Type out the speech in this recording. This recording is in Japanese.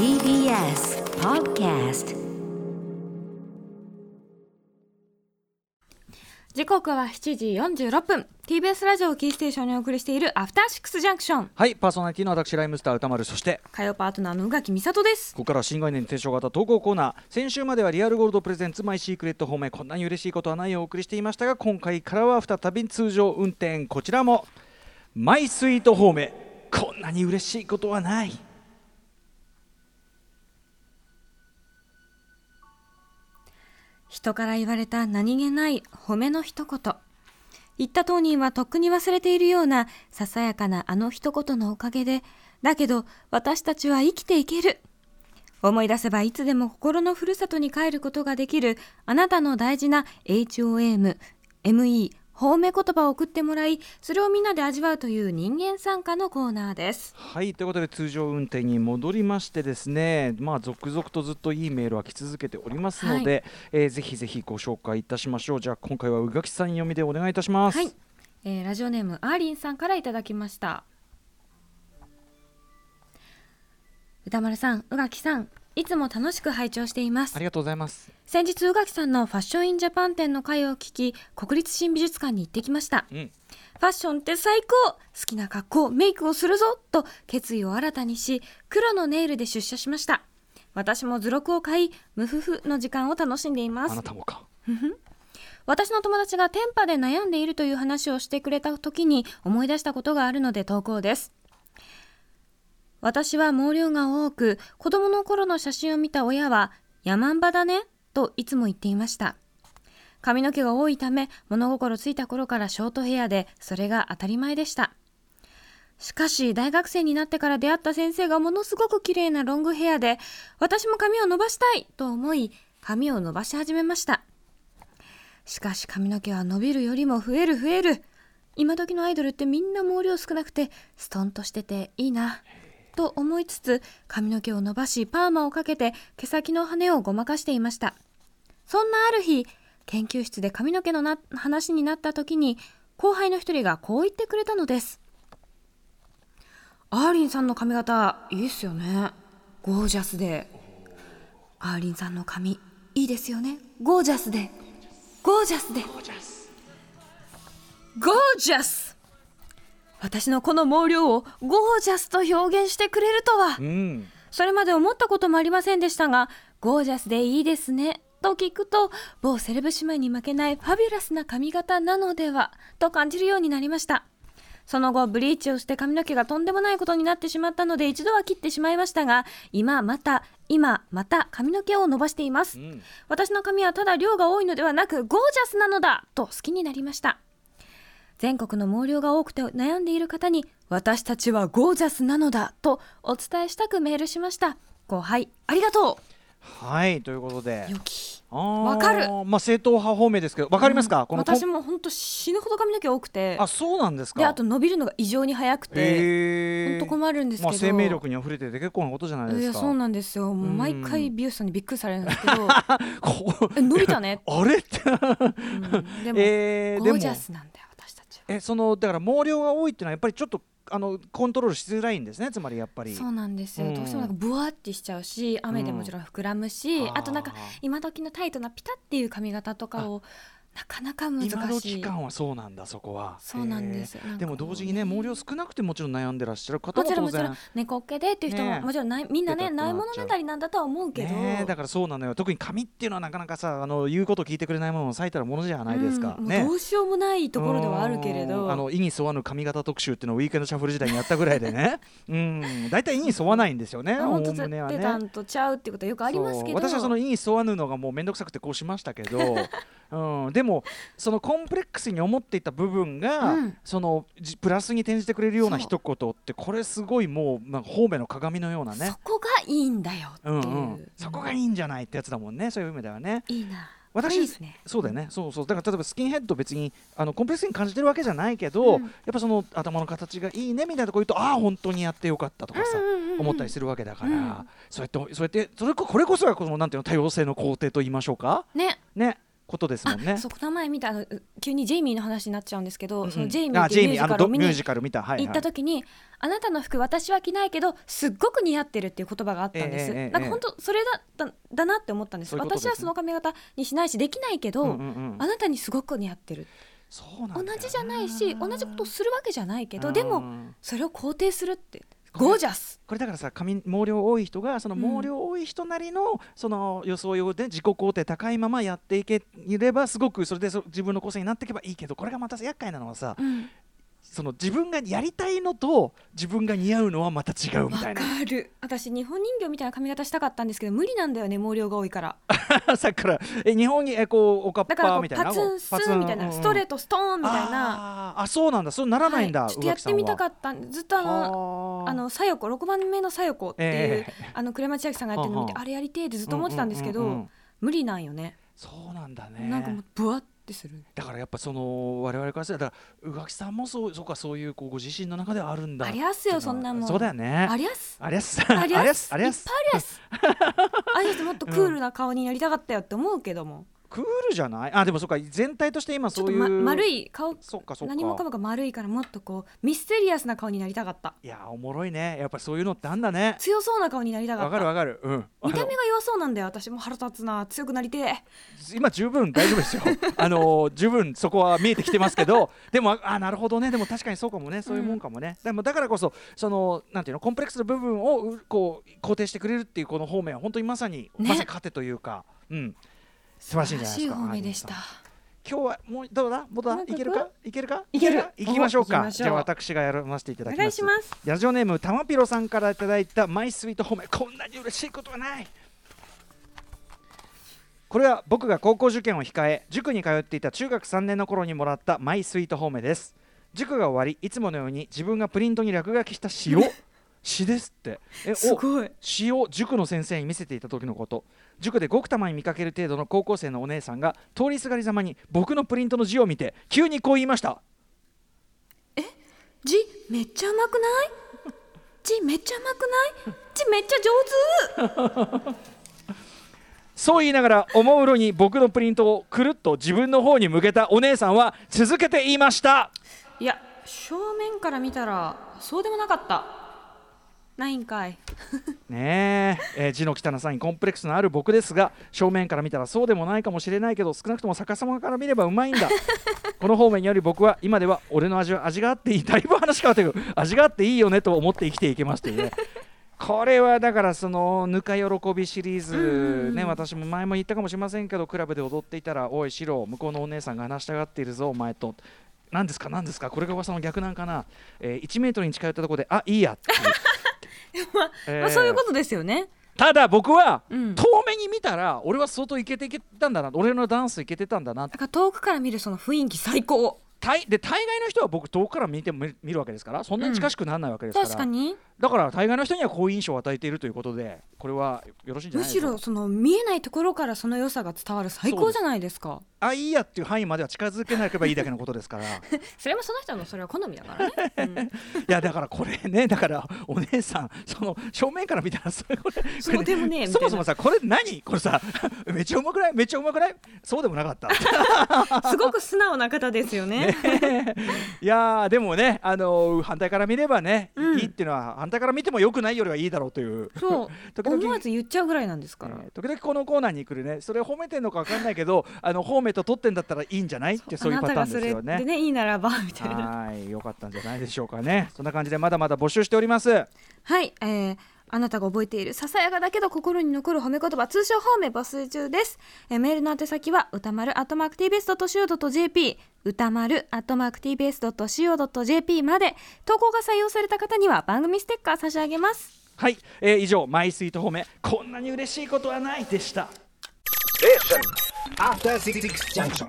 TBS Podcast 時刻は7時46分。TBS ラジオをキーステーションにお送りしているアフターシックスジャンクションはいパーソナリティの私ライムスター宇多丸。そして火曜パートナーの宇垣美里です。ここからは新概念提唱型投稿コーナー。先週まではリアルゴールド presents マイシークレット褒美こんなに嬉しいことはないをお送りしていましたが今回からは再び通常運転。こちらもマイスイート方面。こんなに嬉しいことはない人から言われた何気ない褒めの一言。言った当人はとっくに忘れているようなささやかなあの一言のおかげでだけど私たちは生きていける。思い出せばいつでも心のふるさとに帰ることができるあなたの大事な HOM、ME、褒め言葉を送ってもらいそれをみんなで味わうという人間参加のコーナーです。はいということで通常運転に戻りましてですねまあ続々とずっといいメールは来続けておりますので、えーぜひぜひご紹介いたしましょう。じゃあ今回は宇垣さん読みでお願いいたします。はい、えーラジオネームアーリンさんからいただきました歌丸さん宇垣さんいつも楽しく拝聴しています。ありがとうございます。先日宇垣さんのファッションインジャパン展の会を聞き国立新美術館に行ってきました。うん。ファッションって最高！好きな格好メイクをするぞ！と決意を新たにし黒のネイルで出社しました。私も図録を買い無夫婦の時間を楽しんでいます。あなたもか。私の友達がテンパで悩んでいるという話をしてくれた時に思い出したことがあるので投稿です私は毛量が多く子供の頃の写真を見た親は山んばだねといつも言っていました。髪の毛が多いため物心ついた頃からショートヘアでそれが当たり前でした。しかし大学生になってから出会った先生がものすごく綺麗なロングヘアで私も髪を伸ばしたい！と思い髪を伸ばし始めました。しかし髪の毛は伸びるよりも増える増える。今時のアイドルってみんな毛量少なくてストンとしてていいな。と思いつつ髪の毛を伸ばしパーマをかけて毛先の羽をごまかしていました。そんなある日研究室で髪の毛のな話になった時に後輩の一人がこう言ってくれたのです。アーリンさんの髪型いいっすよね。ゴージャスで。アーリンさんの髪いいですよね。ゴージャスで。ゴージャスで。ゴージャス。私のこの毛量をゴージャスと表現してくれるとは。うん。それまで思ったこともありませんでしたがゴージャスでいいですねと聞くと某セレブ姉妹に負けないファビュラスな髪型なのではと感じるようになりました。その後ブリーチをして髪の毛がとんでもないことになってしまったので一度は切ってしまいましたが今また今また髪の毛を伸ばしています、ん。私の髪はただ量が多いのではなくゴージャスなのだと好きになりました全国の毛量が多くて悩んでいる方に私たちはゴージャスなのだとお伝えしたくメールしました。後輩ありがとはいということで。うよきわかる。まあ正統派方面ですけどわかりますか、この私も本当死ぬほど髪の毛多くて。あそうなんですか？であと伸びるのが異常に早くて。本当困るんですけど、まあ生命力に溢れてて結構なことじゃないですか。いやそうなんですよ。もううん毎回美容師さんにびっくりされるんですけど。こえ伸びたね、あれって、うん。でも、えー、ゴージャスなんだよえそのだから毛量が多いっていうのはやっぱりちょっとあのコントロールしづらいんですねつまりやっぱり。そうなんですよ、うん。どうしてもなんかブワーってしちゃうし雨でもちろん膨らむし、うん。あとなんか今時のタイトなピタっていう髪型とかをなかなか難今のしい期間はそうなんだそこは。そうなんです。でも同時にね毛量少なくてもちろん悩んでらっしゃる方もも当ちろんもちろん然猫っけでっていう人も、ねもちろんないみんなねなっちゃうない物語なんだとは思うけど、ねえだからそうなのよ。特に髪っていうのはなかなかさあの言うこと聞いてくれないものを最たるものじゃないですか、ねどうしようもないところではあるけれうどん。あの意に沿わぬ髪型特集っていうのをウィークエンドシャッフル時代にやったぐらいでね。うん。大体意に沿わないんですよね本当ねはね。てたんとちゃうっていうことはよくありますけど。私はその意に沿わぬのがもう面倒くさくてこうしましたけど、うん、でもそのコンプレックスに思っていた部分が、うん。そのじプラスに転じてくれるような一言ってこれすごいもうなんか方面の鏡のようなね。そこがいいんだよっていう。う、んうん、そこがいいんじゃないってやつだもんね。そういう意味ではね。いいな。私ね。そうだよね、そうそう。だから例えばスキンヘッド別にあのコンプレックスに感じてるわけじゃないけど、うん。やっぱその頭の形がいいねみたいなとこ言うとああ本当にやってよかったとかさ、うんうんうんうん。思ったりするわけだから、うん。そうやってそうやってそれここれこそがこのなんていうの多様性の工程と言いましょうか？ね。ねことですもんね。あ。そうこの前見たあのう急にジェイミーの話になっちゃうんですけど、うんうん。そのジェイミーあっていうミュージカルを見にドミュージカル見た、はいはい、行った時に、あなたの服私は着ないけどすっごく似合ってるっていう言葉があったんです、ええええなんか本当それだっただなって思ったんです。そういうですね。私はその髪型にしないしできないけど、うんうんうん。あなたにすごく似合ってる。そうなん同じじゃないし同じことをするわけじゃないけどうん。でもそれを肯定するってゴージャスこれだからさ髪毛量多い人がその毛量多い人なりのその装いをで自己肯定高いままやっていければすごくそれでそ自分の個性になっていけばいいけどこれがまた厄介なのはさうんその自分がやりたいのと自分が似合うのはまた違うみわたいな。かる。私日本人形みたいな髪型したかったんですけど無理なんだよね毛量が多いから。さっきからえ日本にえこうおかっだからこうぱみたいなパツンスンみたいなストレートトストーンみたいな。あそうなんだ。そうならないんだ、はいちょっとやってみたかっったずっとあのたあ。のさよこ6番目のさよこっていう、ええ。あの鞍馬千秋さんがやってるの見てはあれやりてえってずっと思ってたんですけど、うんうんうんうん。無理なんよね。そうなんだね。なんかもうブワってする。だからやっぱその我々からすればだから宇垣さんもそうそうかそういうこうご自身の中ではあるんだありゃっすよそんなもん。そうだよね。ありゃっす。ありゃっす。ありゃっ す。ありゃっすありゃっす。ありゃっすもっとクールな顔になりたかったよって思うけども、クールじゃない？あでもそうか。全体として今そういう、ま、丸い顔そっかそっか。何もかもが丸いからもっとこうミステリアスな顔になりたかった。いやおもろいね。やっぱそういうのってあんだね。強そうな顔になりたかった。わかるわかる。うん。見た目が弱そうなんだよ。私も腹立つな。強くなりてえ。今十分大丈夫ですよ。あの十分そこは見えてきてますけど。でもあなるほどね。でも確かにそうかもね。そういうもんかもね、でもだからこそそのなんていうの？コンプレックスの部分をうこう肯定してくれるっていうこの方面は本当にまさに、ね。まさに糧というか。うん素晴らしいんじゃないですか素晴らしい方面でした。今日はもうどうだ？どうだ？いけるか？いけるか？いける。行きましょうか。じゃあ私がやらせていただきます。お願いします。ラジオネームたまぴろさんからいただいたマイスイートホームこんなに嬉しいことはない。これは僕が高校受験を控え塾に通っていた中学3年の頃にもらったマイスイートホームです。塾が終わりいつものように自分がプリントに落書きした詩を詩ですって。えおすごい。詩を塾の先生に見せていた時のこと。塾でごくたまに見かける程度の高校生のお姉さんが通りすがりざまに僕のプリントの字を見て急にこう言いました。字めっちゃうまくない？字めっちゃうまくない？字めっちゃ上手！そう言いながらおもむろに僕のプリントをくるっと自分の方に向けたお姉さんは続けて言いました。いや正面から見たらそうでもなかったないんかい。ねえ。えー字の汚さにコンプレックスのある僕ですが正面から見たらそうでもないかもしれないけど少なくとも逆さまから見ればうまいんだ。この方面より僕は今では俺の味は味があっていい。だいぶ話変わってくる。味があっていいよねと思って生きていけますというね。これはだからそのぬか喜びシリーズね私も前も言ったかもしれませんけどクラブで踊っていたら「おいシロ向こうのお姉さんが話したがっているぞお前と」何ですか何ですかこれが噂の逆なんかな、えー1メートルに近寄ったところで「あいいや」っていうえー。まあそういうことですよね。ただ僕は、うん。遠目に見たら俺は相当いけていけたんだな俺のダンスいけてたんだな。だから遠くから見るその雰囲気最高大で大概の人は僕遠くから見ても見見るわけですからそんなに近しくならないわけですから、確かに。だから大概の人には好印象を与えているということでこれはよろしいんじゃむないでしょうかしろその見えないところからその良さが伝わる最高じゃないですか。あいいやっていう範囲までは近づけなければいいだけのことですから。い それもその人のそれは好みだからね、やだからこれねだからお姉さんその正面から見たらそれこれそうでもねそもそもさこれ何？これさめっちゃうまくない？めっちゃうまくない？そうでもなかった。う んすごく素直な方ですよね いやーでもね、あのー反対から見ればね、うん。いいっていうのは反対から見ても良くないよりはいいだろうという。そう。時々思わず言っちゃうぐらいなんですから、えー時々このコーナーに来るね。それ褒めてんのか分かんないけど あの褒めと取ってんだったらいいんじゃない？ってそういうパターンですよあなたがそれでね。ねいいならばみたいな。はい。よかったんじゃないでしょうかね。そんな感じでまだまだ募集しております。はい、えーあなたが覚えているささやかだけど心に残る褒め言葉通称褒め募集中です、えーメールの宛先は歌丸アットマーク tbs.co.jp 歌丸アットマーク tbs.co.jp まで投稿が採用された方には番組ステッカー差し上げます。はい、えー以上マイスイート褒め。こんなに嬉しいことはないでした。Junction.